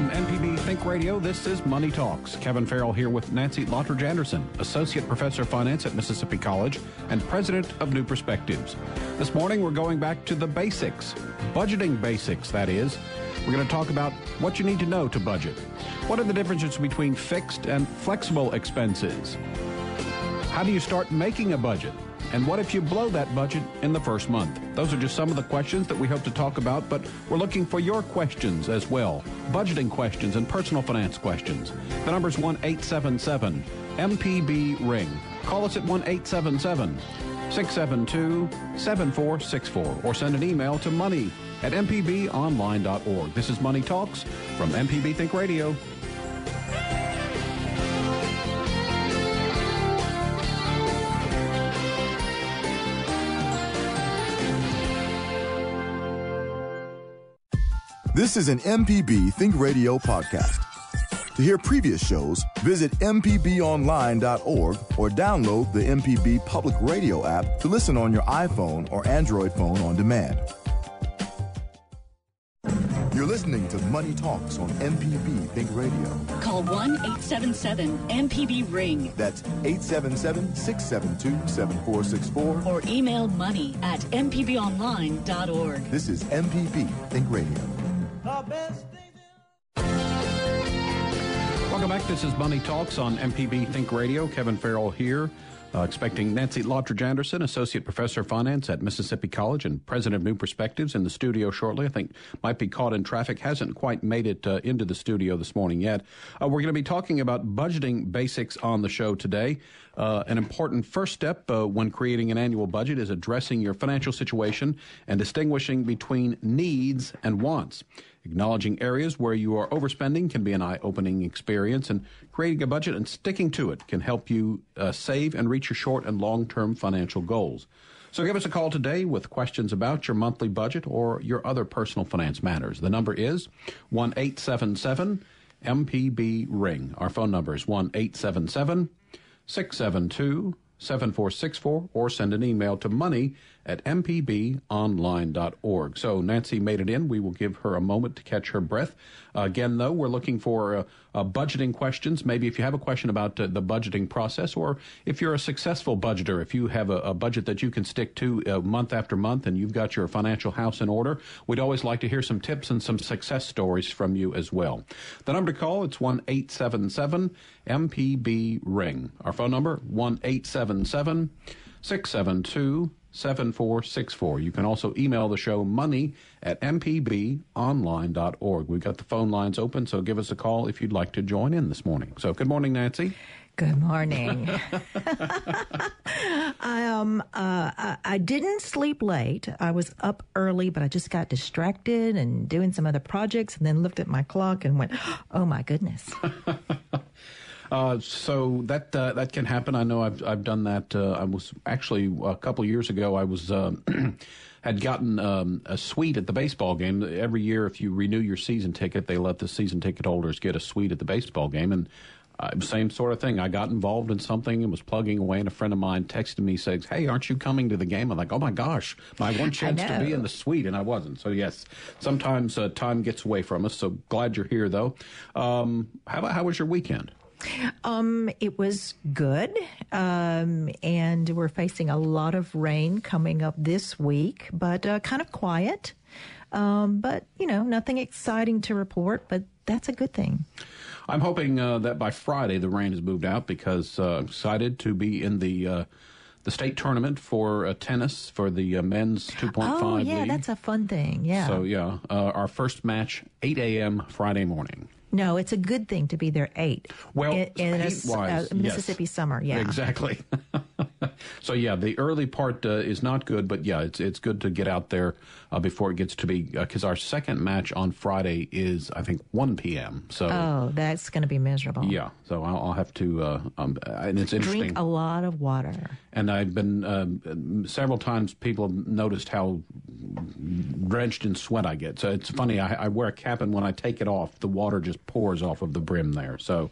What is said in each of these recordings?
From MPB Think Radio, this is Money Talks. Kevin Farrell here with Nancy Lottridge Anderson, Associate Professor of Finance at Mississippi College and President of New Perspectives. This morning, we're going back to the basics, budgeting basics, that is. We're going to talk about what you need to know to budget. What are the differences between fixed and flexible expenses? How do you start making a budget? And what if you blow that budget in the first month? Those are just some of the questions that we hope to talk about, but we're looking for your questions as well. Budgeting questions and personal finance questions. The number is 1 877 MPB Ring. Call us at 1 877 672 7464 or send an email to money at mpbonline.org. This is Money Talks from MPB Think Radio. This is an MPB Think Radio podcast. To hear previous shows, visit MPBOnline.org or download the MPB Public Radio app to listen on your iPhone or Android phone on demand. You're listening to Money Talks on MPB Think Radio. Call 1 877 MPB Ring. That's 877 672 7464. Or email money at MPBOnline.org. This is MPB Think Radio. Welcome back. This is Money Talks on MPB Think Radio. Kevin Farrell here. Uh, expecting Nancy Lottridge Anderson, Associate Professor of Finance at Mississippi College and President of New Perspectives, in the studio shortly. I think might be caught in traffic, hasn't quite made it uh, into the studio this morning yet. Uh, we're going to be talking about budgeting basics on the show today. Uh, an important first step uh, when creating an annual budget is addressing your financial situation and distinguishing between needs and wants. Acknowledging areas where you are overspending can be an eye opening experience, and creating a budget and sticking to it can help you uh, save and reach your short and long term financial goals. So give us a call today with questions about your monthly budget or your other personal finance matters. The number is 1 877 MPB Ring. Our phone number is 1 877 672 7464 or send an email to money at mpbonline.org. So Nancy made it in. We will give her a moment to catch her breath. Uh, again, though, we're looking for uh, uh, budgeting questions. Maybe if you have a question about uh, the budgeting process, or if you're a successful budgeter, if you have a, a budget that you can stick to uh, month after month and you've got your financial house in order, we'd always like to hear some tips and some success stories from you as well. The number to call, it's 1 877 MPB Ring. Our phone number, 1 877 672 7464. You can also email the show money at mpbonline.org. We've got the phone lines open, so give us a call if you'd like to join in this morning. So, good morning, Nancy. Good morning. I um uh, I, I didn't sleep late. I was up early, but I just got distracted and doing some other projects, and then looked at my clock and went, "Oh my goodness." Uh, so that uh, that can happen. I know I've I've done that. Uh, I was actually a couple years ago. I was. had gotten um, a suite at the baseball game. Every year, if you renew your season ticket, they let the season ticket holders get a suite at the baseball game. And uh, same sort of thing. I got involved in something and was plugging away, and a friend of mine texted me, says, "Hey, aren't you coming to the game?" I'm like, "Oh my gosh, my one chance to be in the suite," and I wasn't. So yes, sometimes uh, time gets away from us. So glad you're here, though. Um, how about how was your weekend? Um, it was good, um, and we're facing a lot of rain coming up this week, but uh, kind of quiet. Um, but you know, nothing exciting to report, but that's a good thing. I'm hoping uh, that by Friday the rain has moved out because uh, I'm excited to be in the uh, the state tournament for uh, tennis for the uh, men's 2.5 Oh, yeah, league. that's a fun thing. Yeah. So yeah, uh, our first match 8 a.m. Friday morning. No, it's a good thing to be there eight. Well, in, in a heat-wise, uh, Mississippi yes. summer. Yeah. Exactly. so yeah, the early part uh, is not good, but yeah, it's it's good to get out there uh, before it gets to be because our second match on Friday is I think 1 p.m. So Oh, that's going to be miserable. yeah, so I'll, I'll have to uh, um, and it's interesting. Drink a lot of water. And I've been um, several times. People have noticed how drenched in sweat I get. So it's funny. I, I wear a cap, and when I take it off, the water just pours off of the brim there. So,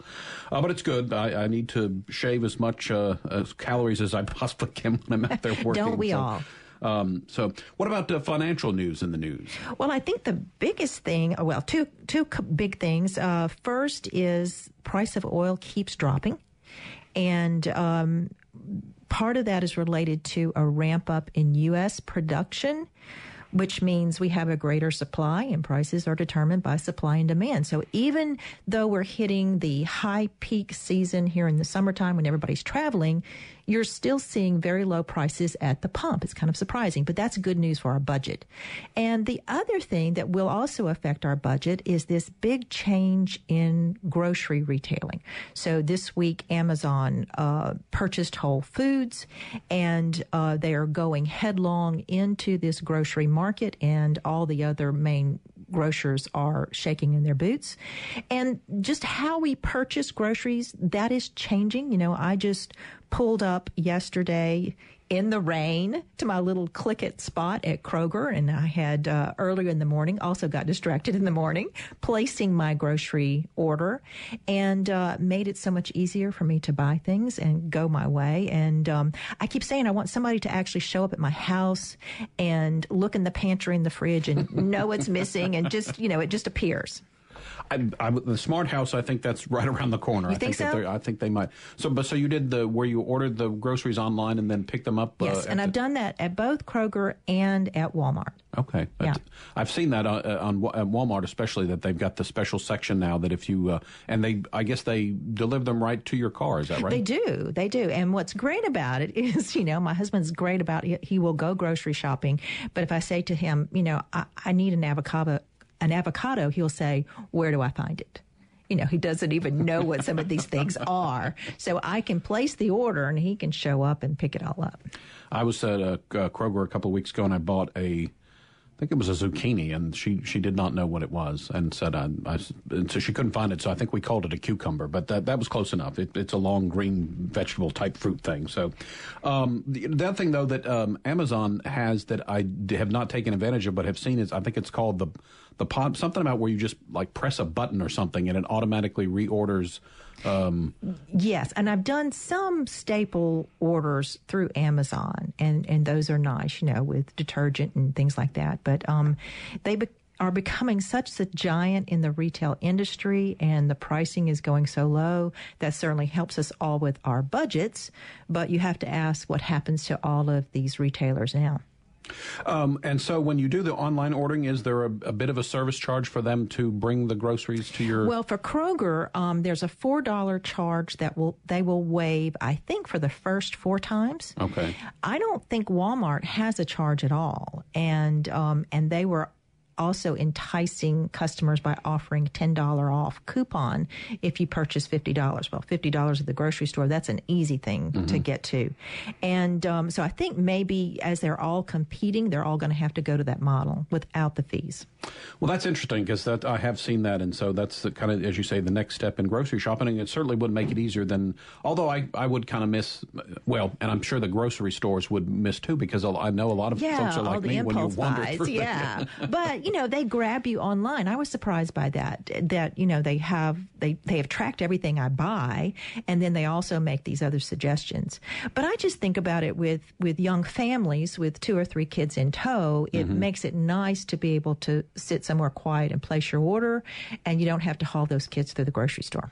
uh, but it's good. I, I need to shave as much uh, as calories as I possibly can when I'm out there working. Don't we So, all? Um, so, what about uh, financial news in the news? Well, I think the biggest thing, well, two two big things. Uh, first is price of oil keeps dropping, and um, part of that is related to a ramp up in U.S. production which means we have a greater supply and prices are determined by supply and demand. So even though we're hitting the high peak season here in the summertime when everybody's traveling, you're still seeing very low prices at the pump. It's kind of surprising, but that's good news for our budget. And the other thing that will also affect our budget is this big change in grocery retailing. So this week, Amazon uh, purchased Whole Foods, and uh, they are going headlong into this grocery market, and all the other main grocers are shaking in their boots. And just how we purchase groceries, that is changing. You know, I just pulled up yesterday in the rain to my little ClickList spot at Kroger. And I had uh, earlier in the morning, also got distracted in the morning, placing my grocery order and uh, made it so much easier for me to buy things and go my way. And um, I keep saying I want somebody to actually show up at my house and look in the pantry and the fridge and know what's missing and just, you know, it just appears. I, I, the smart house, I think that's right around the corner. You I think, think so? I think they might. So, but so you did the where you ordered the groceries online and then picked them up. Yes, uh, and I've the, done that at both Kroger and at Walmart. Okay, Yeah. I've seen that on, uh, on at Walmart, especially that they've got the special section now that if you uh, and they, I guess they deliver them right to your car. Is that right? They do, they do. And what's great about it is, you know, my husband's great about it. He will go grocery shopping, but if I say to him, you know, I, I need an avocado, an avocado, he'll say, "Where do I find it?" You know, he doesn't even know what some of these things are. So I can place the order and he can show up and pick it all up. I was at a, uh, Kroger a couple of weeks ago and I bought a, I think it was a zucchini, and she, she did not know what it was and said I, I and so she couldn't find it. So I think we called it a cucumber, but that that was close enough. It, it's a long green vegetable type fruit thing. So um, the, the other thing though that um, Amazon has that I have not taken advantage of but have seen is I think it's called the the pod something about where you just like press a button or something and it automatically reorders. Um, Yes, and I've done some staple orders through Amazon, and and those are nice, you know, with detergent and things like that. But um, they be- are becoming such a giant in the retail industry, and the pricing is going so low that certainly helps us all with our budgets. But you have to ask what happens to all of these retailers now. Um, and so when you do the online ordering, is there a, a bit of a service charge for them to bring the groceries to your? Well, for Kroger, um, there's a four dollar charge that will they will waive. I think for the first four times. Okay. I don't think Walmart has a charge at all, and um, and they were also enticing customers by offering ten dollar off coupon if you purchase fifty dollars. Well, fifty dollars at the grocery store that's an easy thing to get to, and um, so I think maybe as they're all competing, they're all going to have to go to that model without the fees. Well, that's interesting because that I have seen that, and so that's the kind of, as you say, the next step in grocery shopping. And it certainly would make it easier than, although I, I would kind of miss, well, and I'm sure the grocery stores would miss too because I know a lot of yeah, folks are like me when you wander buys. through. Yeah, but you know they grab you online. I was surprised by that. That you know they have they they have tracked everything I buy, and then they also make these other suggestions. But I just think about it with with young families with two or three kids in tow. It Mm-hmm. makes it nice to be able to sit somewhere quiet and place your order, and you don't have to haul those kids through the grocery store.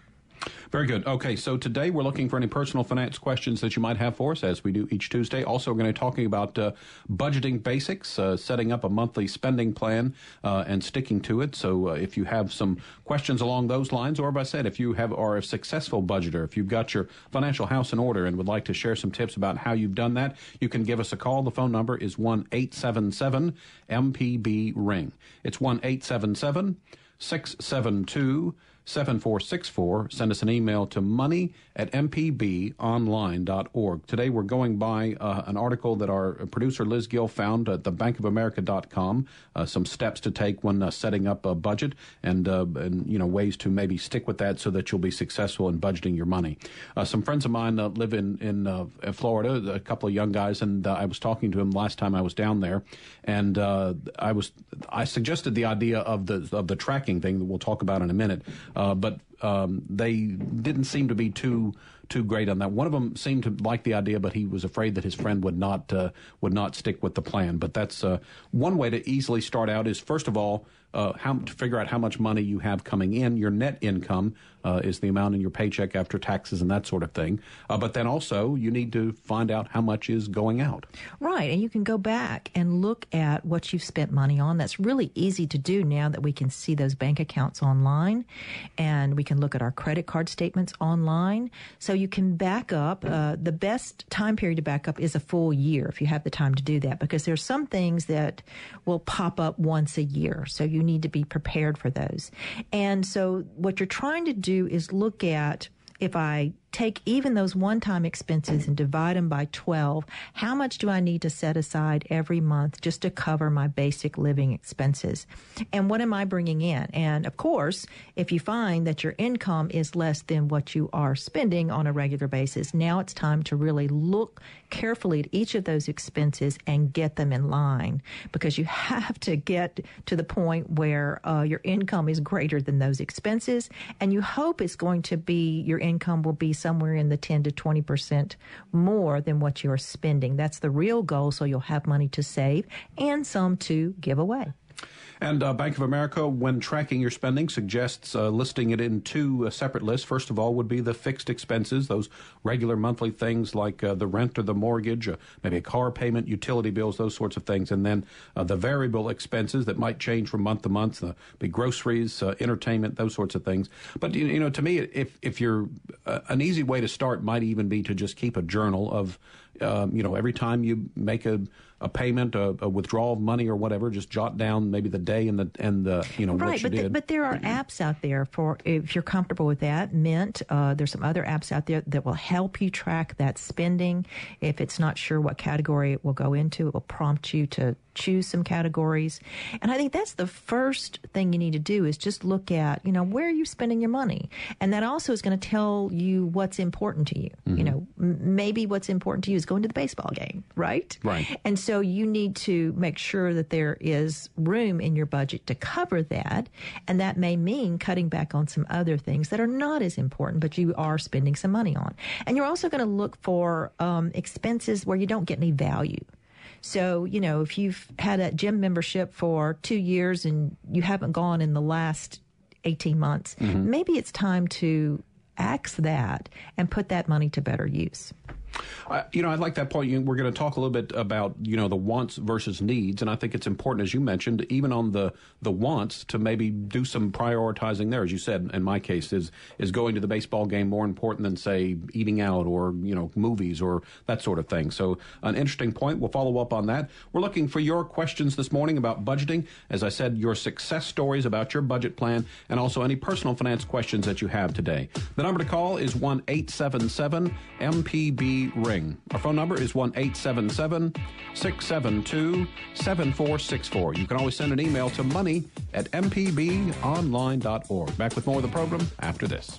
Very good. Okay, so today we're looking for any personal finance questions that you might have for us, as we do each Tuesday. Also, we're going to be talking about uh, budgeting basics, uh, setting up a monthly spending plan, uh, and sticking to it. So, uh, if you have some questions along those lines, or as I said, if you have are a successful budgeter, if you've got your financial house in order and would like to share some tips about how you've done that, you can give us a call. The phone number is one eight seven seven MPB ring. It's one eight seven seven six seven two. 7464. Send us an email to money at mpbonline.org. Today we're going by uh, an article that our producer Liz Gill found at thebankofamerica.com, uh, some steps to take when uh, setting up a budget and, uh, and, you know, ways to maybe stick with that so that you'll be successful in budgeting your money. Uh, some friends of mine live in, in uh, Florida, a couple of young guys, and I was talking to them last time I was down there, and I was I suggested the idea of the of the tracking thing that we'll talk about in a minute but um, they didn't seem to be too too great on that. One of them seemed to like the idea, but he was afraid that his friend would not uh, would not stick with the plan. But that's uh, one way to easily start out. Is first of all uh, how to figure out how much money you have coming in. Your net income uh, is the amount in your paycheck after taxes and that sort of thing. Uh, but then also you need to find out how much is going out. Right, and you can go back and look at what you've spent money on. That's really easy to do now that we can see those bank accounts online, and we can look at our credit card statements online. So you can back up. Uh, the best time period to back up is a full year if you have the time to do that, because there's some things that will pop up once a year. So you need to be prepared for those. And so what you're trying to do is look at if I take even those one time expenses and divide them by 12, how much do I need to set aside every month just to cover my basic living expenses? And what am I bringing in? And of course, if you find that your income is less than what you are spending on a regular basis, now it's time to really look carefully at each of those expenses and get them in line because you have to get to the point where uh, your income is greater than those expenses and you hope it's going to be your income will be somewhere in the 10 to 20% more than what you're spending. That's the real goal, so you'll have money to save and some to give away. And uh, Bank of America, when tracking your spending, suggests uh, listing it in two uh, separate lists. First of all, would be the fixed expenses, those regular monthly things like uh, the rent or the mortgage, uh, maybe a car payment, utility bills, those sorts of things. And then uh, the variable expenses that might change from month to month, uh, be groceries, entertainment, those sorts of things. But you, you know, to me, if if you're an easy way to start might even be to just keep a journal of um, you know, every time you make a, a payment, a, a, withdrawal of money or whatever, just jot down maybe the day and the and the you know right, what you but did. The, but there are apps out there for if you're comfortable with that. Mint, uh, there's some other apps out there that will help you track that spending. If it's not sure what category it will go into, it will prompt you to choose some categories. And I think that's the first thing you need to do is just look at, you know, where are you spending your money? And that also is going to tell you what's important to you. Mm-hmm. You know, m- maybe what's important to you is going to the baseball game, right? Right. And so you need to make sure that there is room in your budget to cover that. And that may mean cutting back on some other things that are not as important, but you are spending some money on. And you're also going to look for um, expenses where you don't get any value. So, you know, if you've had a gym membership for two years and you haven't gone in the last 18 months, mm-hmm. maybe it's time to axe that and put that money to better use. You know, I like that point. We're going to talk a little bit about you know the wants versus needs, and I think it's important, as you mentioned, even on the the wants, to maybe do some prioritizing there. As you said, in my case, is is going to the baseball game more important than say eating out or you know movies or that sort of thing. So, an interesting point. We'll follow up on that. We're looking for your questions this morning about budgeting. As I said, your success stories about your budget plan, and also any personal finance questions that you have today. The number to call is one eight seven seven MPB ring. Our phone number is 1 877 672 7464. You can always send an email to money at mpbonline.org. Back with more of the program after this.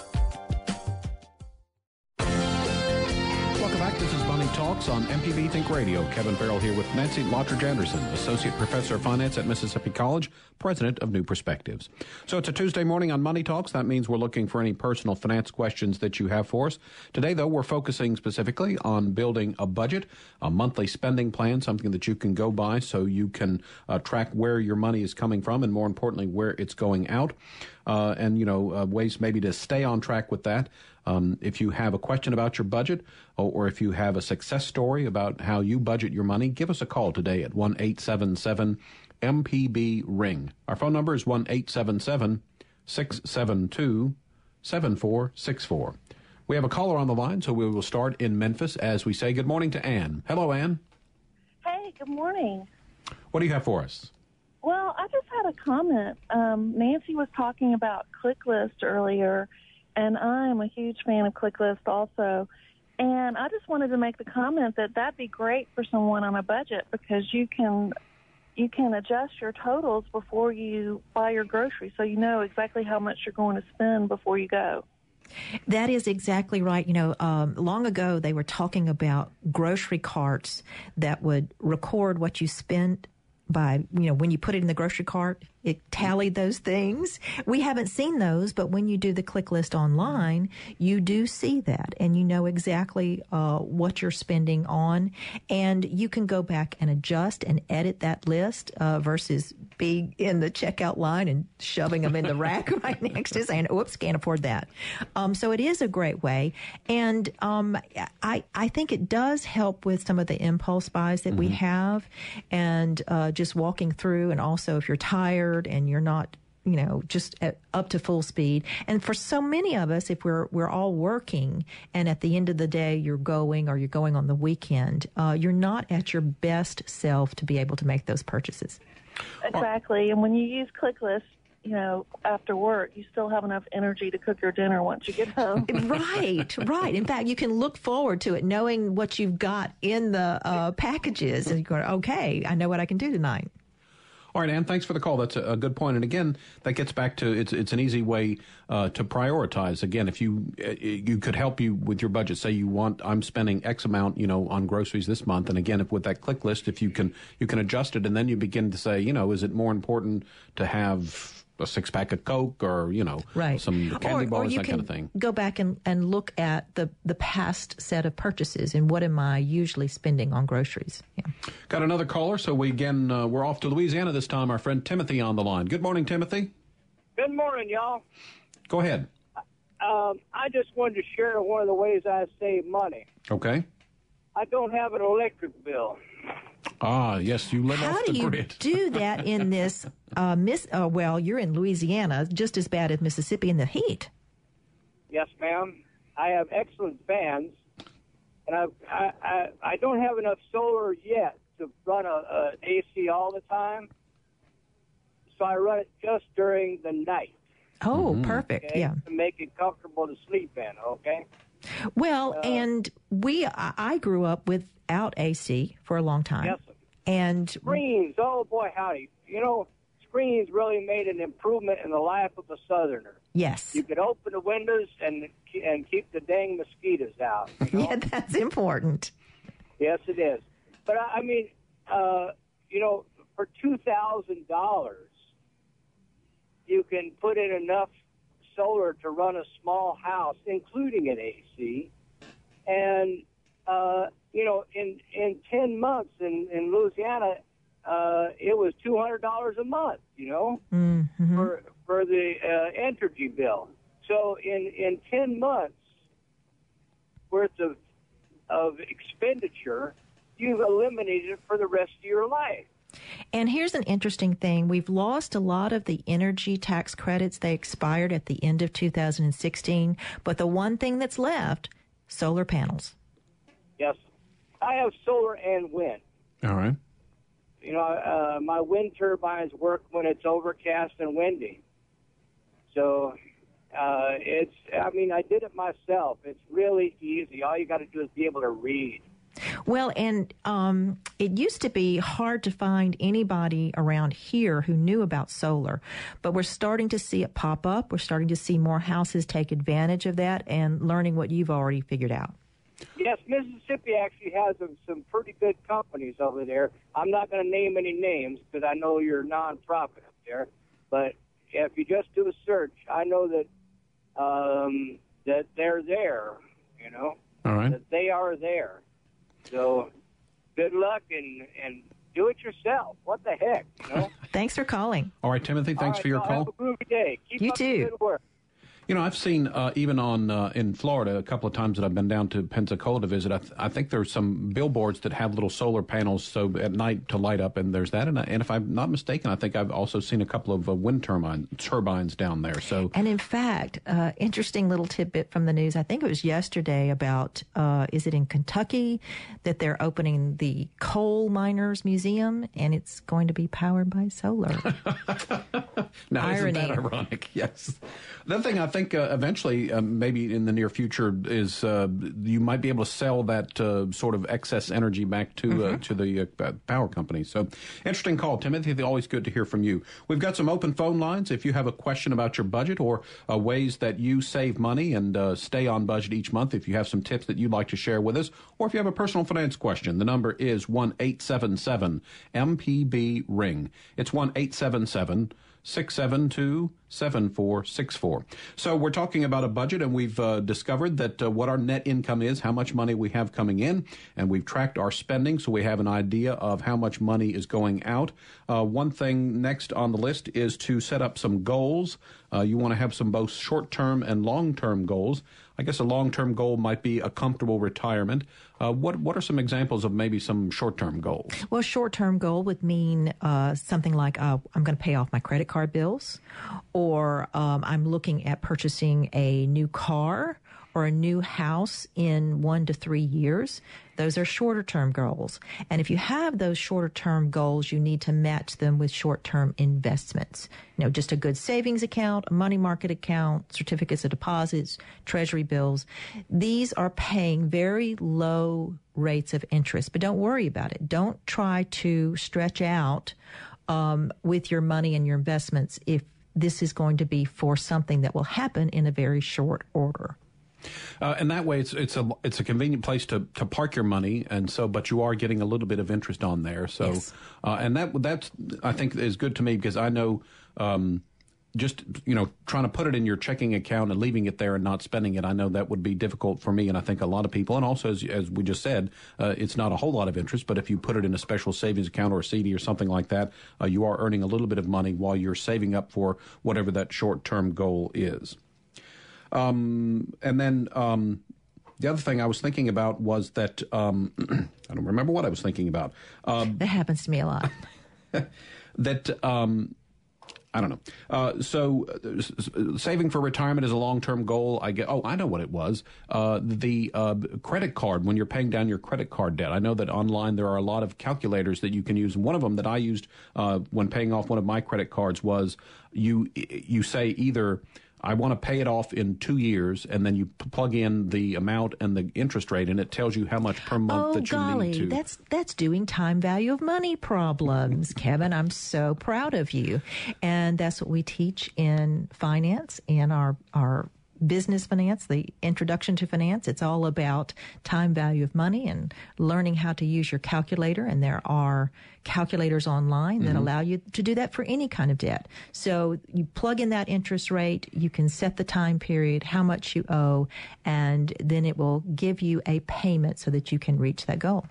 MPB Think Radio. Kevin Farrell here with Nancy Lottridge Anderson, Associate Professor of Finance at Mississippi College, President of New Perspectives. So it's a Tuesday morning on Money Talks. That means we're looking for any personal finance questions that you have for us. Today, though, we're focusing specifically on building a budget, a monthly spending plan, something that you can go by so you can uh, track where your money is coming from and, more importantly, where it's going out. Uh, and you know uh, ways maybe to stay on track with that. Um, if you have a question about your budget, or, or, if you have a success story about how you budget your money, give us a call today at one eight seven seven MPB ring. Our phone number is one eight seven seven six seven two seven four six four. We have a caller on the line, so we will start in Memphis as we say good morning to Ann. Hello, Ann. Hey, good morning. What do you have for us? Well, I just had a comment. Um, Nancy was talking about ClickList earlier, and I'm a huge fan of ClickList also. And I just wanted to make the comment that that'd be great for someone on a budget because you can you can adjust your totals before you buy your groceries, so you know exactly how much you're going to spend before you go. That is exactly right. You know, um, long ago they were talking about grocery carts that would record what you spent by, you know, when you put it in the grocery cart, it tallied those things. We haven't seen those, but when you do the click list online, you do see that and you know exactly uh, what you're spending on. And you can go back and adjust and edit that list uh, versus being in the checkout line and shoving them in the rack right next to saying, oops, can't afford that. Um, so it is a great way. And um, I, I think it does help with some of the impulse buys that mm-hmm. we have and uh, just walking through. And also, if you're tired, tired and you're not you know just at, up to full speed and for so many of us if we're we're all working and at the end of the day you're going or you're going on the weekend uh, you're not at your best self to be able to make those purchases exactly and when you use clicklist you know, after work, you still have enough energy to cook your dinner once you get home. right, right. In fact, you can look forward to it knowing what you've got in the uh, packages and you're going, okay, I know what I can do tonight. All right, Ann, thanks for the call. That's a, good point. And again, that gets back to it's it's an easy way uh, to prioritize. Again, if you uh, you could help you with your budget. Say you want I'm spending X amount, you know, on groceries this month. And again, if with that click list, if you can you can adjust it, and then you begin to say, you know, is it more important to have a six pack of Coke or, you know, right. some candy or, bars, or that kind of thing. Go back and, and look at the, the past set of purchases and what am I usually spending on groceries. Yeah. Got another caller, so we again, uh, we're off to Louisiana this time. Our friend Timothy on the line. Good morning, Timothy. Good morning, y'all. Go ahead. Um, I just wanted to share one of the ways I save money. Okay. I don't have an electric bill. Ah, yes, you live How off the do you grid. do that in this uh, miss? Uh, well, you're in Louisiana, just as bad as Mississippi in the heat. Yes, ma'am. I have excellent fans, and I I I, I don't have enough solar yet to run a, a AC all the time. So I run it just during the night. Oh, mm-hmm. perfect. Okay? Yeah. To make it comfortable to sleep in. Okay. Well, uh, and we I grew up without AC for a long time. Yes. And screens, oh boy, howdy! You know, screens really made an improvement in the life of a Southerner. Yes. You could open the windows and and keep the dang mosquitoes out. You know? yeah, that's important. Yes, it is. But I mean, uh, you know, for two thousand dollars, you can put in enough solar to run a small house, including an AC, and uh, you know, in in ten months in in Louisiana, uh, it was two hundred dollars a month. You know, mm-hmm. for for the uh, energy bill. So in in ten months worth of of expenditure, you've eliminated it for the rest of your life. And here's an interesting thing. We've lost a lot of the energy tax credits. They expired at the end of 2016. But the one thing that's left, solar panels. Yes. I have solar and wind. All right. You know, uh, my wind turbines work when it's overcast and windy. So uh, it's, I mean, I did it myself. It's really easy. All you got to do is be able to read. Well, and um, it used to be hard to find anybody around here who knew about solar, but we're starting to see it pop up. We're starting to see more houses take advantage of that and learning what you've already figured out. Yes, Mississippi actually has some, some pretty good companies over there. I'm not going to name any names because I know you're a nonprofit up there, but if you just do a search, I know that um, that they're there. You know, all right, that they are there. So good luck and and do it yourself. What the heck, you know? Thanks for calling. All right, Timothy, thanks All right, for your y'all call. Have a groovy day. Keep You up the too. You know, I've seen uh, even on uh, in Florida a couple of times that I've been down to Pensacola to visit. I, th- I think there's some billboards that have little solar panels so at night to light up, and there's that. And, I, and if I'm not mistaken, I think I've also seen a couple of uh, wind turbine turbines down there. So And in fact, uh, interesting little tidbit from the news. I think it was yesterday about uh, is it in Kentucky that they're opening the coal miners museum, and it's going to be powered by solar. now isn't that ironic? Yes. The thing I think uh, eventually, uh, maybe in the near future, is uh, you might be able to sell that uh, sort of excess energy back to uh, to the uh, power company. So, interesting call, Timothy. Always good to hear from you. We've got some open phone lines. If you have a question about your budget or uh, ways that you save money and uh, stay on budget each month, if you have some tips that you'd like to share with us, or if you have a personal finance question, the number is one eight seven seven MPB ring. It's one eight seven seven. 672 7464. So, we're talking about a budget, and we've uh, discovered that uh, what our net income is, how much money we have coming in, and we've tracked our spending so we have an idea of how much money is going out. Uh, one thing next on the list is to set up some goals. Uh, you want to have some both short term and long term goals. I guess a long term goal might be a comfortable retirement. Uh, what, what are some examples of maybe some short term goals? Well, short term goal would mean uh, something like uh, I'm going to pay off my credit card bills, or um, I'm looking at purchasing a new car or a new house in one to three years. Those are shorter term goals. And if you have those shorter term goals, you need to match them with short term investments. You know, just a good savings account, a money market account, certificates of deposits, treasury bills. These are paying very low rates of interest, but don't worry about it. Don't try to stretch out um, with your money and your investments if this is going to be for something that will happen in a very short order. Uh, and that way, it's it's a it's a convenient place to, to park your money, and so but you are getting a little bit of interest on there. So, Yes. uh, and that that's I think is good to me because I know. Um, just you know, trying to put it in your checking account and leaving it there and not spending it, I know that would be difficult for me, and I think a lot of people. And also, as, as we just said, uh, it's not a whole lot of interest. But if you put it in a special savings account or a CD or something like that, uh, you are earning a little bit of money while you're saving up for whatever that short term goal is. Um, and then um, the other thing I was thinking about was that um, I don't remember what I was thinking about. Um, That happens to me a lot. that um, I don't know. Uh, so, uh, saving for retirement is a long-term goal. I get. Oh, I know what it was. Uh, the uh, credit card when you're paying down your credit card debt. I know that online there are a lot of calculators that you can use. One of them that I used uh, when paying off one of my credit cards was you. You say either. I want to pay it off in two years, and then you p- plug in the amount and the interest rate, and it tells you how much per month Oh that you golly, need to. that's that's doing time value of money problems, Kevin. I'm so proud of you, and that's what we teach in finance in our our business finance, the introduction to finance. It's all about time value of money and learning how to use your calculator. And there are calculators online that mm-hmm. allow you to do that for any kind of debt. So you plug in that interest rate, you can set the time period, how much you owe, and then it will give you a payment so that you can reach that goal.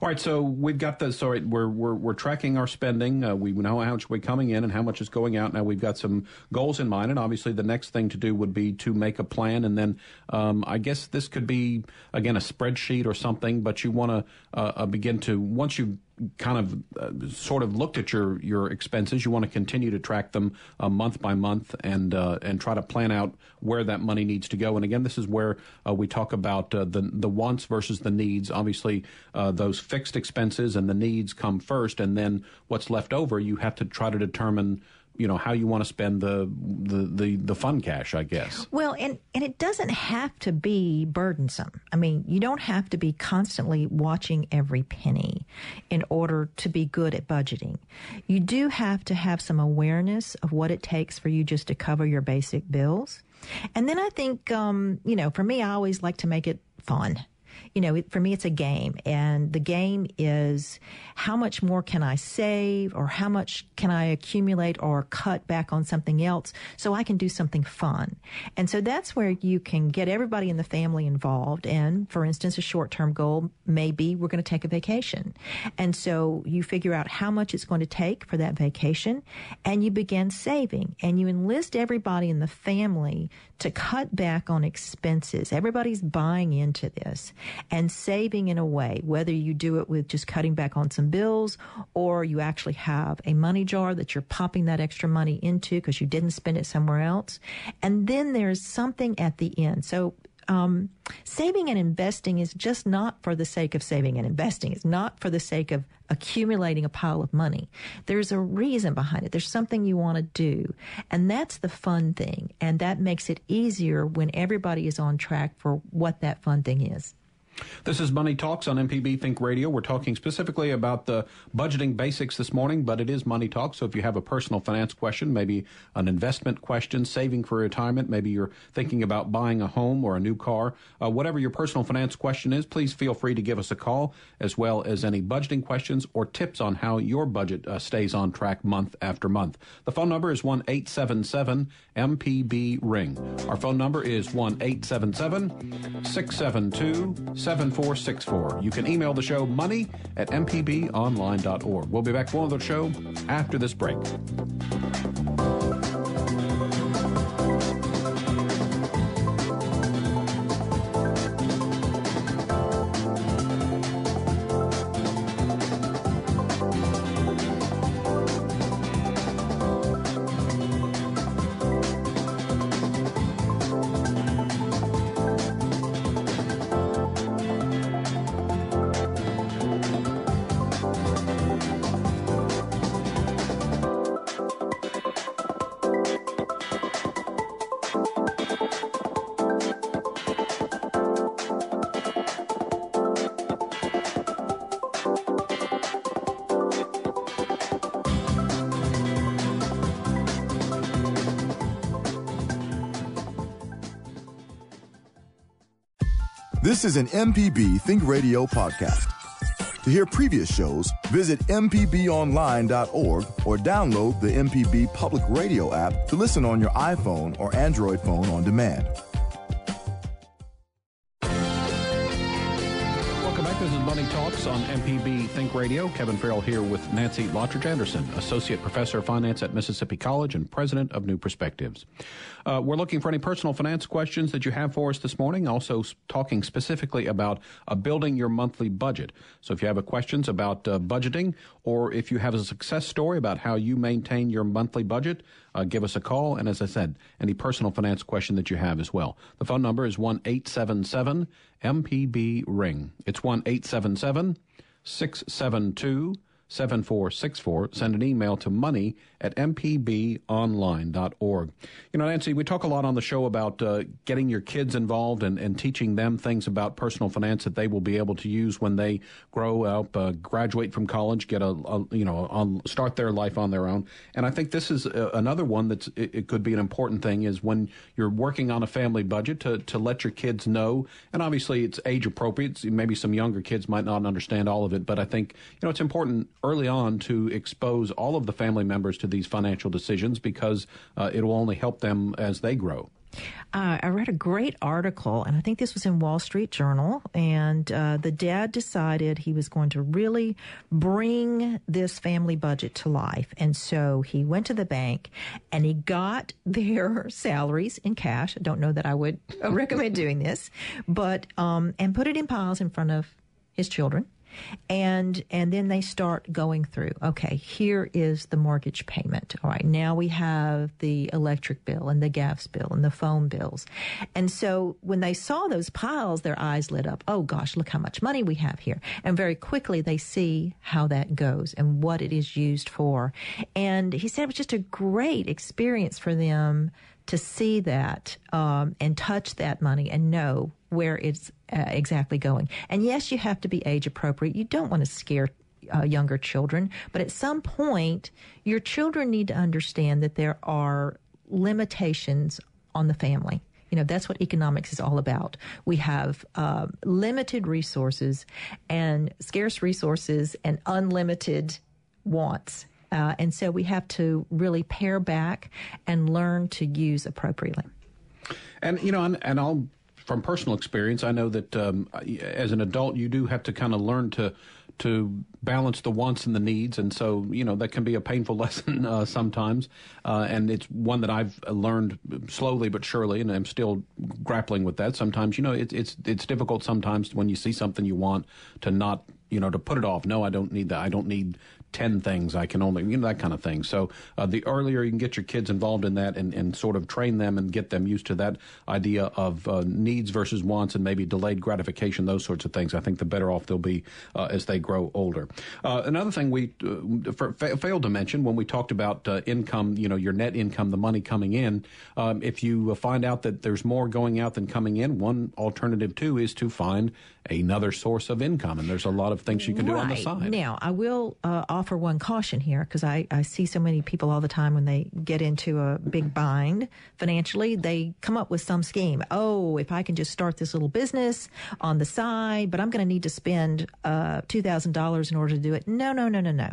All right, so we've got the sorry, we're we're we're tracking our spending. Uh, we know how much we're coming in and how much is going out. Now we've got some goals in mind, and obviously the next thing to do would be to make a plan, and then um, I guess this could be again a spreadsheet or something. But you want to uh, uh, begin to once you kind of uh, sort of looked at your your expenses, you want to continue to track them uh, month by month and uh, and try to plan out where that money needs to go. And again, this is where uh, we talk about uh, the the wants versus the needs. Obviously, uh, those fixed expenses and the needs come first, and then what's left over, you have to try to determine. You know how you want to spend the the the, the fun cash, I guess. Well, and, and it doesn't have to be burdensome. I mean, you don't have to be constantly watching every penny in order to be good at budgeting. You do have to have some awareness of what it takes for you just to cover your basic bills. And then I think, um, you know, for me, I always like to make it fun. You know, for me, it's a game. And the game is how much more can I save or how much can I accumulate or cut back on something else so I can do something fun. And so that's where you can get everybody in the family involved. And for instance, a short term goal may be we're going to take a vacation. And so you figure out how much it's going to take for that vacation and you begin saving and you enlist everybody in the family to cut back on expenses. Everybody's buying into this and saving in a way, whether you do it with just cutting back on some bills or you actually have a money jar that you're popping that extra money into because you didn't spend it somewhere else. And then there's something at the end. So um, saving and investing is just not for the sake of saving and investing. It's not for the sake of accumulating a pile of money. There's a reason behind it. There's something you want to do. And that's the fun thing. And that makes it easier when everybody is on track for what that fun thing is. This is Money Talks on MPB Think Radio. We're talking specifically about the budgeting basics this morning, but it is Money Talk. So if you have a personal finance question, maybe an investment question, saving for retirement, maybe you're thinking about buying a home or a new car, uh, whatever your personal finance question is, please feel free to give us a call, as well as any budgeting questions or tips on how your budget uh, stays on track month after month. The phone number is 1 877 MPB Ring. Our phone number is 1 877 672 7464. You can email the show money at mpbonline.org. We'll be back for another show after this break. This is an MPB Think Radio podcast. To hear previous shows, visit MPBOnline.org or download the MPB Public Radio app to listen on your iPhone or Android phone on demand. Welcome back. This is Money Talks on MPB Think Radio. Kevin Farrell here with Nancy Lottridge Anderson, Associate Professor of Finance at Mississippi College and President of New Perspectives. Uh, we're looking for any personal finance questions that you have for us this morning. Also, talking specifically about uh, building your monthly budget. So, if you have questions about uh, budgeting, or if you have a success story about how you maintain your monthly budget, uh, give us a call. And as I said, any personal finance question that you have as well. The phone number is one eight seven seven MPB Ring. It's one eight 672 7464. Send an email to money at mpbonline.org. You know, Nancy, we talk a lot on the show about uh, getting your kids involved and, and teaching them things about personal finance that they will be able to use when they grow up, uh, graduate from college, get a, a you know, on, start their life on their own. And I think this is a, another one that's it, it, could be an important thing is when you're working on a family budget to, to let your kids know. And obviously, it's age appropriate. Maybe some younger kids might not understand all of it, but I think you know it's important early on to expose all of the family members to these financial decisions because uh, it will only help them as they grow. Uh, I read a great article, and I think this was in Wall Street Journal. And uh, the dad decided he was going to really bring this family budget to life. And so he went to the bank and he got their salaries in cash. I don't know that I would recommend doing this, but um, and put it in piles in front of his children and and then they start going through okay here is the mortgage payment. All right now we have the electric bill and the gas bill and the phone bills. And so when they saw those piles their eyes lit up. Oh gosh look how much money we have here. And very quickly they see how that goes and what it is used for. And he said it was just a great experience for them to see that um, and touch that money and know where it's uh, exactly going. And yes, you have to be age appropriate. You don't want to scare uh, younger children, but at some point, your children need to understand that there are limitations on the family. You know, that's what economics is all about. We have uh, limited resources and scarce resources and unlimited wants. Uh, and so we have to really pare back and learn to use appropriately. And, you know, and, and I'll, from personal experience, I know that um, as an adult, you do have to kind of learn to to balance the wants and the needs, and so you know that can be a painful lesson uh, sometimes, uh, and it's one that I've learned slowly but surely, and I'm still grappling with that. Sometimes you know it's it's it's difficult sometimes when you see something you want to not you know to put it off. No, I don't need that. I don't need 10 things I can only, you know, that kind of thing. So uh, the earlier you can get your kids involved in that and, and sort of train them and get them used to that idea of uh, needs versus wants and maybe delayed gratification, those sorts of things, I think the better off they'll be uh, as they grow older. Uh, another thing we uh, fa- failed to mention when we talked about uh, income, you know, your net income, the money coming in, um, if you find out that there's more going out than coming in, one alternative too is to find another source of income. And there's a lot of things you can do right. on the side. Now, I will offer one caution here because I, I see so many people all the time when they get into a big bind financially, they come up with some scheme. Oh, if I can just start this little business on the side, but I'm going to need to spend uh, $2,000 in order to do it. No, no, no, no, no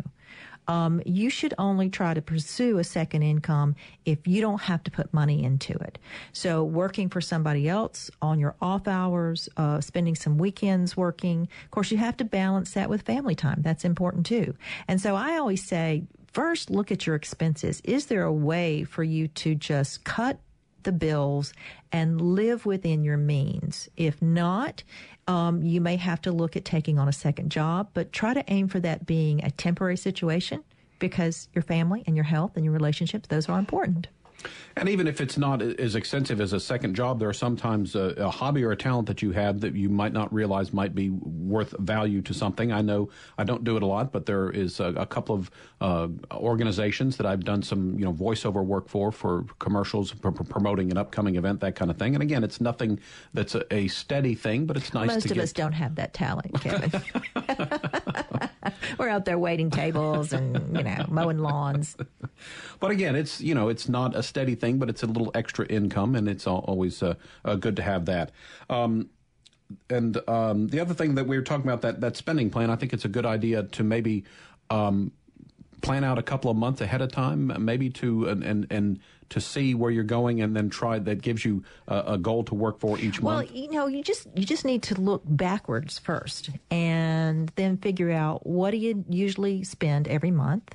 um, you should only try to pursue a second income if you don't have to put money into it. So working for somebody else on your off hours, uh, spending some weekends working. Of course, you have to balance that with family time. That's important too. And so I always say, first look at your expenses. Is there a way for you to just cut the bills and live within your means. If not, um, you may have to look at taking on a second job, but try to aim for that being a temporary situation because your family and your health and your relationships, those are important. And even if it's not as extensive as a second job, there are sometimes a, a, hobby or a talent that you have that you might not realize might be worth value to something. I know I don't do it a lot, but there is a, a couple of uh, organizations that I've done some you know voiceover work for for commercials, for, for promoting an upcoming event, that kind of thing. And again, it's nothing that's a, a steady thing, but it's nice. Most of get... us don't have that talent, Kevin. We're out there waiting tables and you know mowing lawns. But again, it's you know it's not a steady thing, but it's a little extra income, and it's always uh, uh, good to have that. Um, and um, the other thing that we were talking about that that spending plan, I think it's a good idea to maybe um, plan out a couple of months ahead of time, maybe to and and, and to see where you're going, and then try that gives you a, a goal to work for each well, month. Well, you know, you just you just need to look backwards first, and then figure out what do you usually spend every month.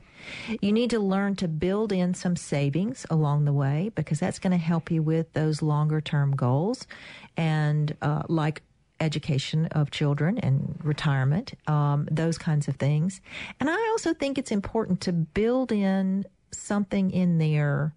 You need to learn to build in some savings along the way because that's going to help you with those longer term goals, and uh, like education of children and retirement, um, those kinds of things. And I also think it's important to build in something in there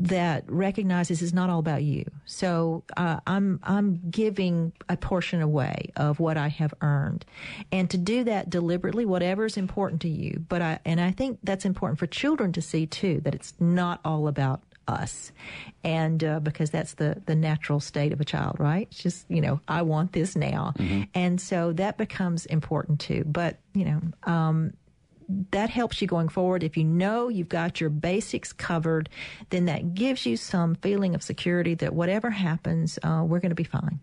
that recognizes it's not all about you. So uh, I'm I'm giving a portion away of what I have earned, and to do that deliberately, whatever is important to you. But I and I think that's important for children to see too that it's not all about us and uh, because that's the the natural state of a child right it's just you know i want this now mm-hmm. and so that becomes important too but you know um, that helps you going forward. If you know you've got your basics covered, then that gives you some feeling of security that whatever happens, uh, we're going to be fine.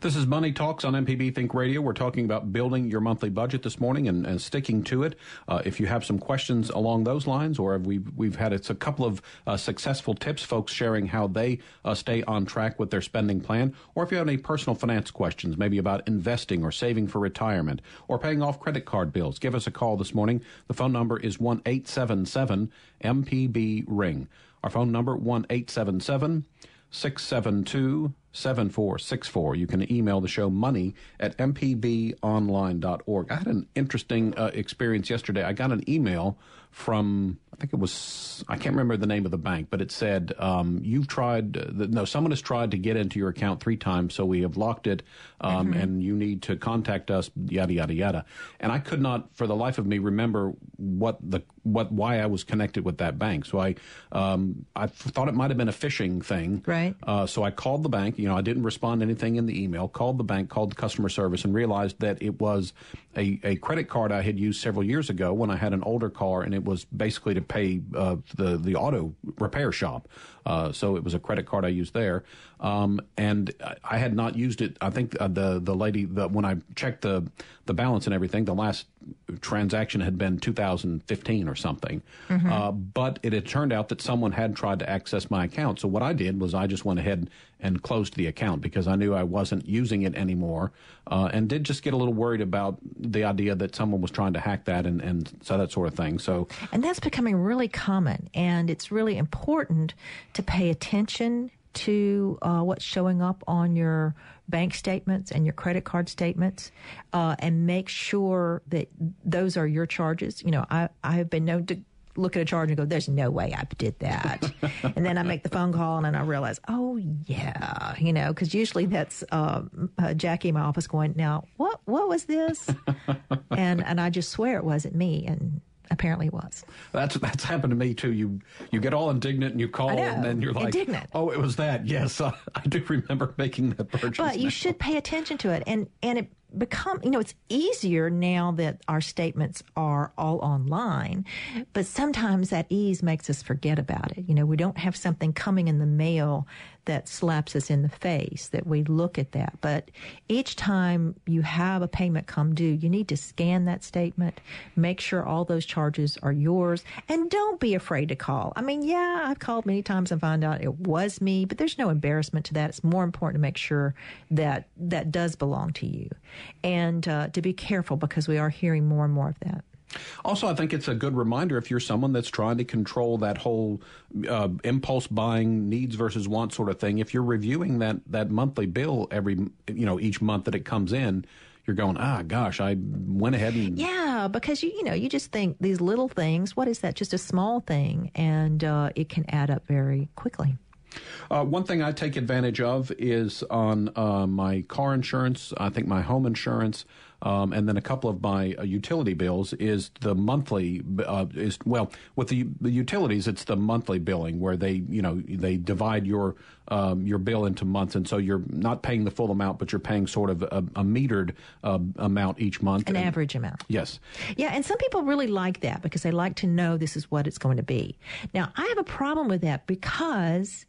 This is Money Talks on MPB Think Radio. We're talking about building your monthly budget this morning and, and sticking to it. Uh, if you have some questions along those lines, or we've we've had it's a couple of uh, successful tips, folks sharing how they uh, stay on track with their spending plan, or if you have any personal finance questions, maybe about investing or saving for retirement or paying off credit card bills, give us a call this morning. The phone number is one eight seven seven MPB ring. Our phone number one eight seven seven. 672 7464. You can email the show money at mpbonline.org. I had an interesting uh, experience yesterday. I got an email from I think it was I can't remember the name of the bank, but it said um, you've tried no someone has tried to get into your account three times, so we have locked it, um, mm-hmm. and you need to contact us. Yada yada yada. And I could not, for the life of me, remember what the what why I was connected with that bank. So I um, I thought it might have been a phishing thing. Right. Uh, so I called the bank. You know, I didn't respond to anything in the email. Called the bank, called the customer service, and realized that it was a, a credit card I had used several years ago when I had an older car, and it was basically to pay uh, the the auto repair shop. Uh, so it was a credit card I used there, um, and I had not used it. I think uh, the the lady the, when I checked the the balance and everything, the last transaction had been 2015 or something. Mm-hmm. Uh, but it had turned out that someone had tried to access my account. So what I did was I just went ahead and closed the account because I knew I wasn't using it anymore, uh, and did just get a little worried about the idea that someone was trying to hack that and, and so that sort of thing. So and that's becoming really common, and it's really important to pay attention to uh, what's showing up on your bank statements and your credit card statements uh, and make sure that those are your charges. You know, I, I have been known to look at a charge and go, there's no way I did that. and then I make the phone call and then I realize, oh yeah, you know, because usually that's uh, uh, Jackie in my office going, now what what was this? and and I just swear it wasn't me. And apparently was. That's that's happened to me too. You you get all indignant and you call and then you're like, indignant. oh, it was that. Yes, I, I do remember making that purchase. But you should pay attention to it, and and it become you know it's easier now that our statements are all online but sometimes that ease makes us forget about it. You know we don't have something coming in the mail that slaps us in the face that we look at that. But each time you have a payment come due you need to scan that statement make sure all those charges are yours and don't be afraid to call. I mean yeah i've called many times and found out it was me but there's no embarrassment to that. It's more important to make sure that that does belong to you and uh, to be careful because we are hearing more and more of that. Also, I think it's a good reminder if you're someone that's trying to control that whole uh, impulse buying, needs versus wants sort of thing. If you're reviewing that that monthly bill every you know each month that it comes in, you're going, ah, gosh, I went ahead and yeah, because you you know you just think these little things. What is that? Just a small thing, and uh, it can add up very quickly. Uh, one thing I take advantage of is on uh, my car insurance, I think my home insurance, um, and then a couple of my uh, utility bills is the monthly uh, is well with the, the utilities it's the monthly billing where they you know they divide your um, your bill into months. And so you're not paying the full amount but you're paying sort of a, a metered uh, amount each month. An and, average amount. Yes. Yeah and some people really like that because they like to know this is what it's going to be. Now I have a problem with that because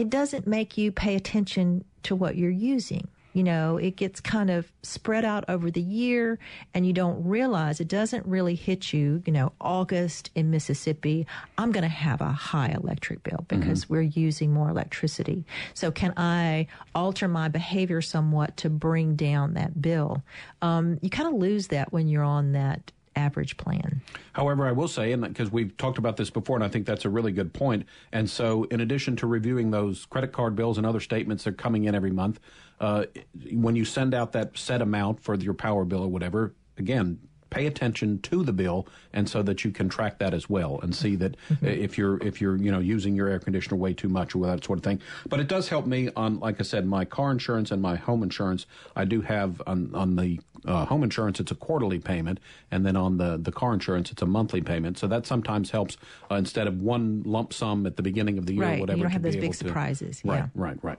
it doesn't make you pay attention to what you're using. You know, it gets kind of spread out over the year and you don't realize it doesn't really hit you, you know, August in Mississippi, I'm going to have a high electric bill because mm-hmm. we're using more electricity. So can I alter my behavior somewhat to bring down that bill? Um, you kind of lose that when you're on that average plan. However, I will say, and because we've talked about this before, and I think that's a really good point. And so, in addition to reviewing those credit card bills and other statements that are coming in every month, uh, when you send out that set amount for your power bill or whatever, again, pay attention to the bill and so that you can track that as well and see that mm-hmm. if you're if you're you know using your air conditioner way too much or that sort of thing but it does help me on like i said my car insurance and my home insurance i do have on on the uh, home insurance, it's a quarterly payment, and then on the, the car insurance, it's a monthly payment. So that sometimes helps uh, instead of one lump sum at the beginning of the year, right. whatever. You don't have those big surprises. To, right, right, right.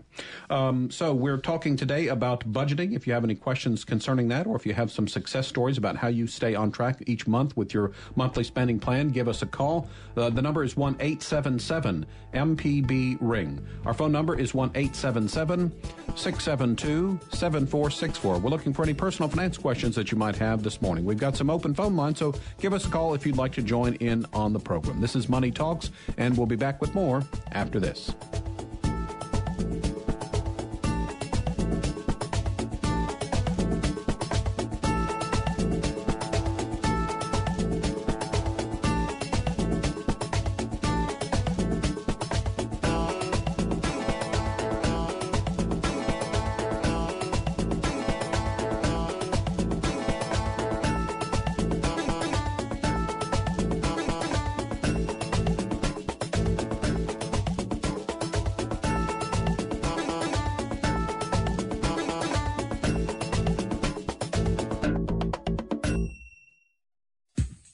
Um, so we're talking today about budgeting. If you have any questions concerning that, or if you have some success stories about how you stay on track each month with your monthly spending plan, give us a call. Uh, the number is one eight seven seven MPB Ring. Our phone number is one eight seven seven six seven two seven four six four. We're looking for any personal finance questions that you might have this morning. We've got some open phone lines, so give us a call if you'd like to join in on the program. This is Money Talks, and we'll be back with more after this.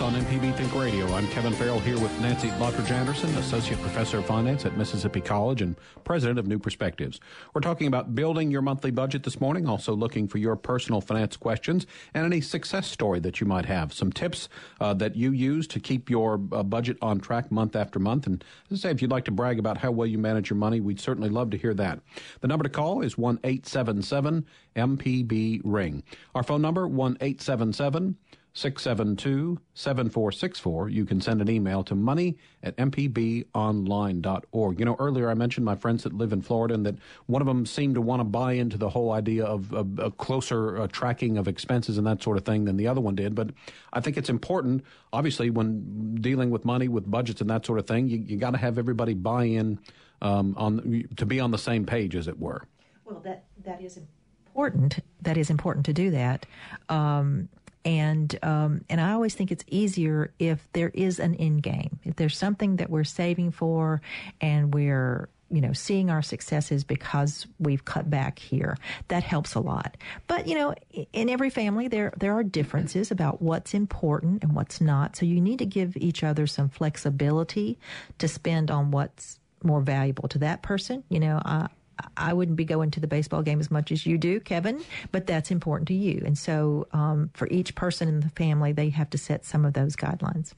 On MPB Think Radio. I'm Kevin Farrell here with Nancy Lottridge Anderson, Associate Professor of Finance at Mississippi College and President of New Perspectives. We're talking about building your monthly budget this morning, also looking for your personal finance questions and any success story that you might have. Some tips uh, that you use to keep your uh, budget on track month after month. And as I say, if you'd like to brag about how well you manage your money, we'd certainly love to hear that. The number to call is 1 877 MPB Ring. Our phone number, 1 877 672 7464. You can send an email to money at mpbonline.org. You know, earlier I mentioned my friends that live in Florida and that one of them seemed to want to buy into the whole idea of, of a closer uh, tracking of expenses and that sort of thing than the other one did. But I think it's important, obviously, when dealing with money, with budgets and that sort of thing, you, you got to have everybody buy in um, on to be on the same page, as it were. Well, that that is important. That is important to do that. Um, and um, and I always think it's easier if there is an end game. If there's something that we're saving for, and we're you know seeing our successes because we've cut back here that helps a lot. But you know in every family there there are differences about what's important and what's not. So you need to give each other some flexibility to spend on what's more valuable to that person. You know I, I wouldn't be going to the baseball game as much as you do, Kevin, but that's important to you. And so um, for each person in the family, they have to set some of those guidelines.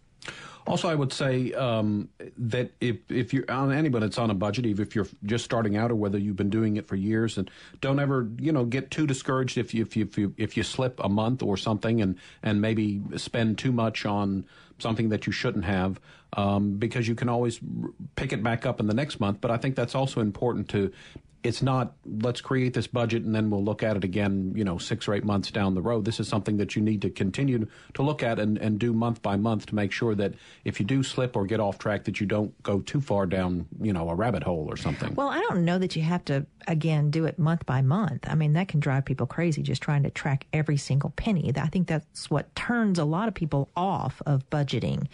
Also, I would say um, that if if you're on anybody that's on a budget, even if you're just starting out or whether you've been doing it for years, and don't ever you know get too discouraged if you if you if you, if you slip a month or something and and maybe spend too much on something that you shouldn't have um, because you can always pick it back up in the next month. But I think that's also important to it's not let's create this budget and then we'll look at it again, you know, six or eight months down the road. This is something that you need to continue to look at and, and do month by month to make sure that if you do slip or get off track, that you don't go too far down, you know, a rabbit hole or something. Well, I don't know that you have to again do it month by month. I mean, that can drive people crazy just trying to track every single penny. I think that's what turns a lot of people off of budgeting.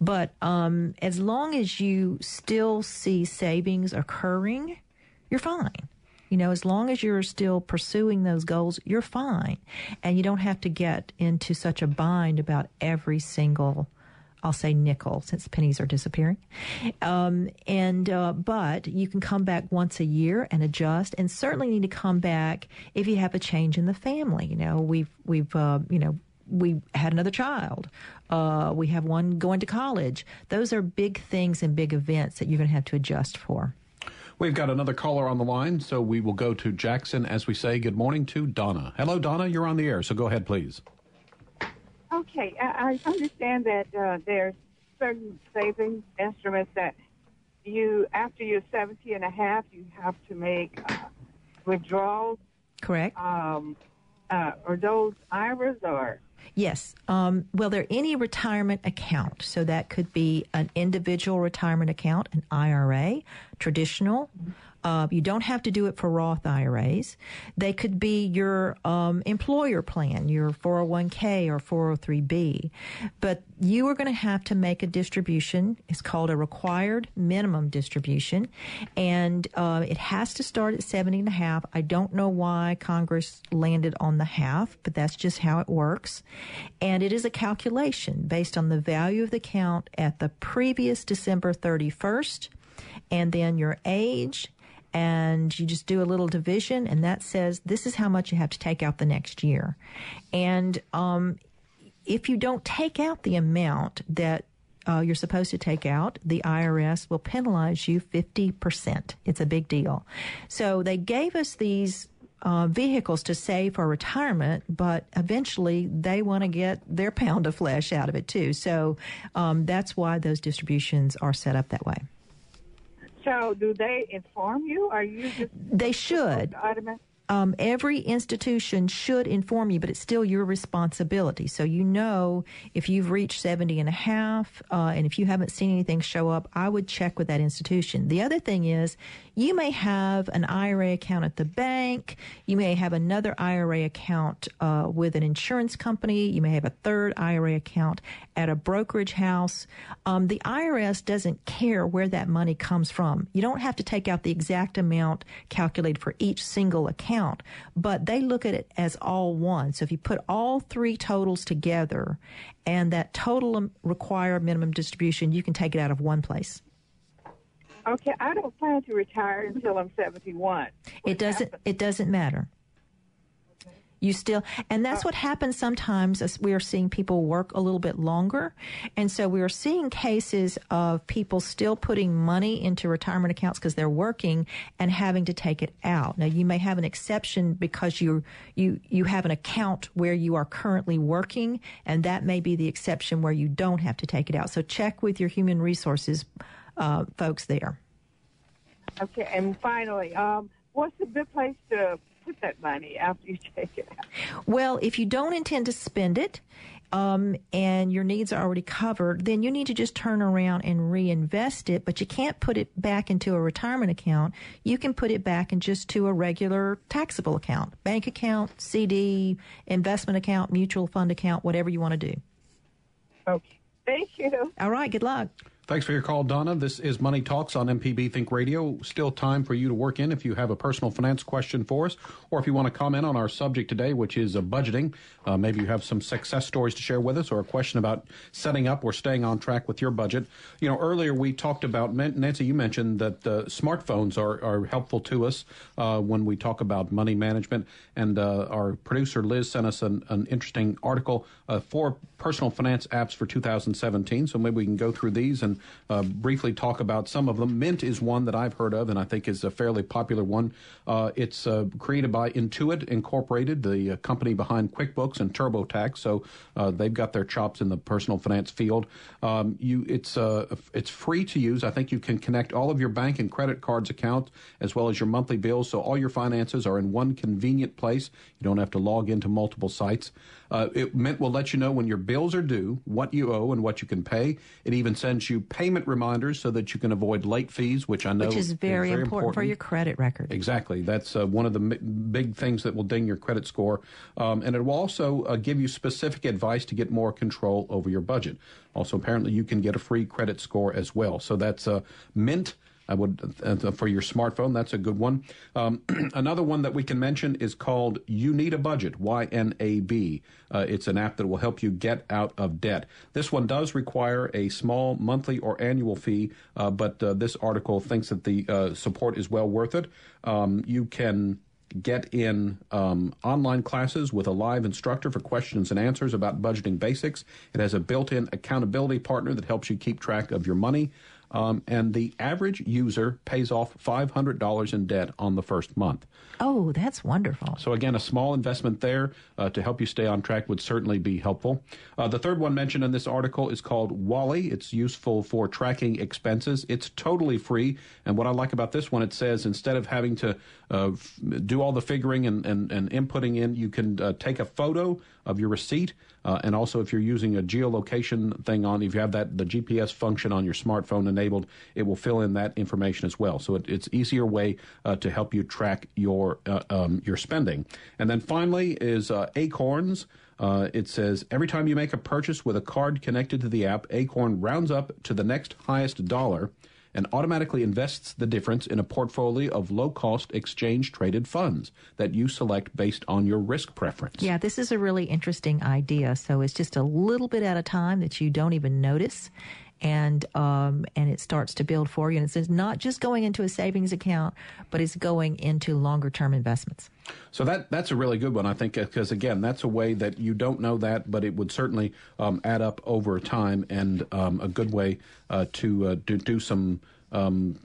But um, as long as you still see savings occurring you're fine. You know, as long as you're still pursuing those goals, you're fine. And you don't have to get into such a bind about every single, I'll say nickel, since pennies are disappearing. Um, and, uh, but you can come back once a year and adjust and certainly need to come back if you have a change in the family. You know, we've, we've, uh, you know, we had another child. Uh, we have one going to college. Those are big things and big events that you're going to have to adjust for. We've got another caller on the line, so we will go to Jackson as we say good morning to Donna. Hello, Donna. You're on the air, so go ahead, please. Okay, I understand that uh, there's certain savings instruments that you, after you're 70 and a half, you have to make uh, withdrawals. Correct. Um, uh, are those IRAs or Yes. Um, well, they're any retirement account. So that could be an individual retirement account, an IRA, traditional, uh, you don't have to do it for Roth IRAs. They could be your um, employer plan, your 401k or 403b. But you are going to have to make a distribution. It's called a required minimum distribution. And uh, it has to start at 70 and a half. I don't know why Congress landed on the half, but that's just how it works. And it is a calculation based on the value of the account at the previous December 31st and then your age and you just do a little division, and that says this is how much you have to take out the next year. And um, if you don't take out the amount that uh, you're supposed to take out, the IRS will penalize you 50%. It's a big deal. So they gave us these uh, vehicles to save for retirement, but eventually they want to get their pound of flesh out of it too. So um, that's why those distributions are set up that way. So, do they inform you, Are you just They should. Um, every institution should inform you, but it's still your responsibility. So you know if you've reached 70 and a half, uh, and if you haven't seen anything show up, I would check with that institution. The other thing is you may have an IRA account at the bank. You may have another IRA account uh, with an insurance company. You may have a third IRA account at a brokerage house. Um, the IRS doesn't care where that money comes from. You don't have to take out the exact amount calculated for each single account, but they look at it as all one. So if you put all three totals together and that total required minimum distribution, you can take it out of one place. Okay, I don't plan to retire until I'm 71. It doesn't. It doesn't matter. You still, and that's what happens sometimes. As we are seeing people work a little bit longer, and so we are seeing cases of people still putting money into retirement accounts because they're working and having to take it out. Now, you may have an exception because you you you have an account where you are currently working, and that may be the exception where you don't have to take it out. So check with your human resources uh, folks there. Okay, and finally, um, what's a good place to put that money after you take it out? Well, if you don't intend to spend it, um, and your needs are already covered, then you need to just turn around and reinvest it. But you can't put it back into a retirement account. You can put it back in just to a regular taxable account, bank account, CD, investment account, mutual fund account, whatever you want to do. Okay, thank you. All right. Good luck. Thanks for your call, Donna. This is Money Talks on MPB Think Radio. Still time for you to work in if you have a personal finance question for us, or if you want to comment on our subject today, which is uh, budgeting. Uh, maybe you have some success stories to share with us, or a question about setting up or staying on track with your budget. You know, earlier we talked about Nancy. You mentioned that uh, smartphones are, are helpful to us uh, when we talk about money management, and our producer Liz sent us an, an interesting article for personal finance apps for 2017. So maybe we can go through these and uh, briefly talk about some of them. Mint is one that I've heard of, and I think is a fairly popular one. Uh, it's uh, created by Intuit Incorporated, the uh, company behind QuickBooks and TurboTax. So uh, they've got their chops in the personal finance field. Um, you, it's uh, it's free to use. I think you can connect all of your bank and credit cards accounts as well as your monthly bills, so all your finances are in one convenient place. You don't have to log into multiple sites. Uh, it Mint will let you know when your bills are due, what you owe, and what you can pay. It even sends you payment reminders so that you can avoid late fees, which I know Which is very, important, important for your credit record. Exactly. That's uh, one of the m- big things that will ding your credit score. Um, and it will also uh, give you specific advice to get more control over your budget. Also, apparently, you can get a free credit score as well. So that's uh, Mint. I would uh, for your smartphone. That's a good one. Um, another one that we can mention is called "You Need a Budget" (YNAB). Uh, it's an app that will help you get out of debt. This one does require a small monthly or annual fee, uh, but uh, this article thinks that the uh, support is well worth it. Um, you can get in um, online classes with a live instructor for questions and answers about budgeting basics. It has a built in accountability partner that helps you keep track of your money. Um, and the average user pays off $500 in debt on the first month. Oh, that's wonderful. So, again, a small investment there uh, to help you stay on track would certainly be helpful. Uh, the third one mentioned in this article is called Wally. It's useful for tracking expenses. It's totally free. And what I like about this one, it says instead of having to uh, f- do all the figuring and, and, and inputting in, you can uh, take a photo of your receipt. Uh, and also, if you're using a geolocation thing on, if you have that the GPS function on your smartphone enabled, it will fill in that information as well. So it, it's easier way uh, to help you track your uh, um, your spending. And then finally is uh, Acorns. Uh, it says every time you make a purchase with a card connected to the app, Acorn rounds up to the next highest dollar and automatically invests the difference in a portfolio of low cost exchange traded funds that you select based on your risk preference. Yeah, this is a really interesting idea. So it's just a little bit at a time that you don't even notice. And um, and it starts to build for you, and it's not just going into a savings account, but it's going into longer term investments. So that that's a really good one, I think, because again, that's a way that you don't know that, but it would certainly um, add up over time, and um, a good way uh, to uh, do, do some um,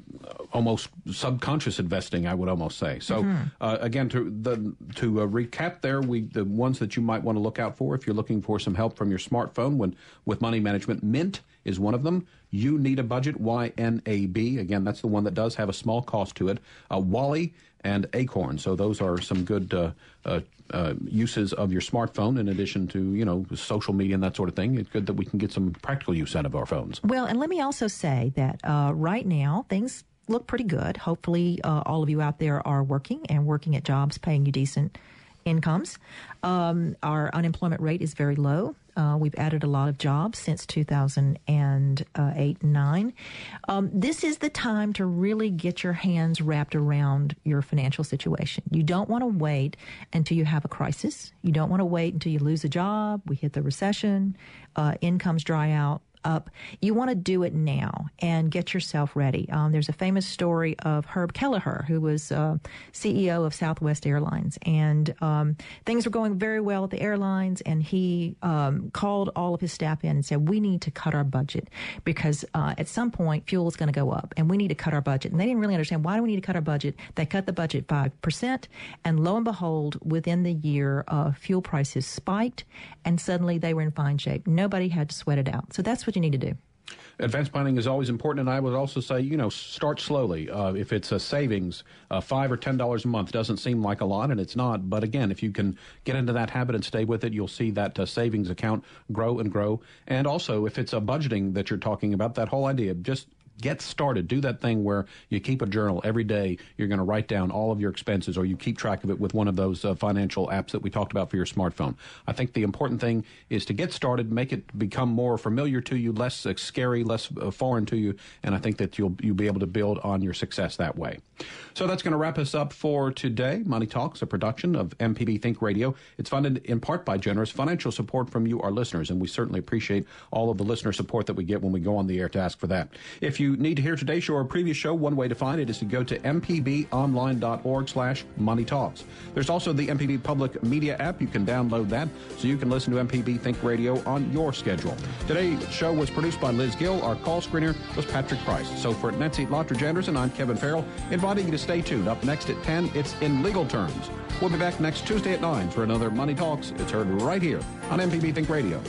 almost subconscious investing, I would almost say. So Mm-hmm. uh, again, to the to uh, recap, there we the ones that you might want to look out for if you're looking for some help from your smartphone when with money management. Mint is one of them. You Need a Budget, Y-N-A-B. Again, that's the one that does have a small cost to it. Uh, Wally and Acorn. So those are some good uh, uh, uh, uses of your smartphone in addition to, you know, social media and that sort of thing. It's good that we can get some practical use out of our phones. Well, and let me also say that uh, right now things look pretty good. Hopefully, uh, all of you out there are working and working at jobs paying you decent incomes. Um, our unemployment rate is very low. Uh, we've added a lot of jobs since 2008 and 9. Um, this is the time to really get your hands wrapped around your financial situation. You don't want to wait until you have a crisis. You don't want to wait until you lose a job, we hit the recession, uh, incomes dry out up. You want to do it now and get yourself ready. Um, there's a famous story of Herb Kelleher, who was uh, CEO of Southwest Airlines, and um, things were going very well at the airlines. And he um, called all of his staff in and said, "We need to cut our budget because uh, at some point fuel is going to go up, and we need to cut our budget." And they didn't really understand why do we need to cut our budget. They cut the budget five percent, and lo and behold, within the year, uh, fuel prices spiked, and suddenly they were in fine shape. Nobody had to sweat it out. So that's what you need to do. Advanced planning is always important, and I would also say, you know, start slowly. Uh, if it's a savings, uh, five or ten dollars a month doesn't seem like a lot, and it's not. But again, if you can get into that habit and stay with it, you'll see that uh, savings account grow and grow. And also, if it's a budgeting that you're talking about, that whole idea, just get started. Do that thing where you keep a journal every day. You're going to write down all of your expenses, or you keep track of it with one of those uh, financial apps that we talked about for your smartphone. I think the important thing is to get started, make it become more familiar to you, less uh, scary, less uh, foreign to you, and I think that you'll you'll be able to build on your success that way. So that's going to wrap us up for today. Money Talks, a production of MPB Think Radio. It's funded in part by generous financial support from you, our listeners, and we certainly appreciate all of the listener support that we get when we go on the air to ask for that. If you need to hear today's show or previous show, one way to find it is to go to mpbonline.org slash money talks. There's also the MPB Public Media app. You can download that so you can listen to MPB Think Radio on your schedule. Today's show was produced by Liz Gill. Our call screener was Patrick Price. So for Nancy Lottridge Anderson, I'm Kevin Farrell, inviting you to stay tuned. Up next at 10, it's In Legal Terms. We'll be back next Tuesday at 9 for another Money Talks. It's heard right here on MPB Think Radio.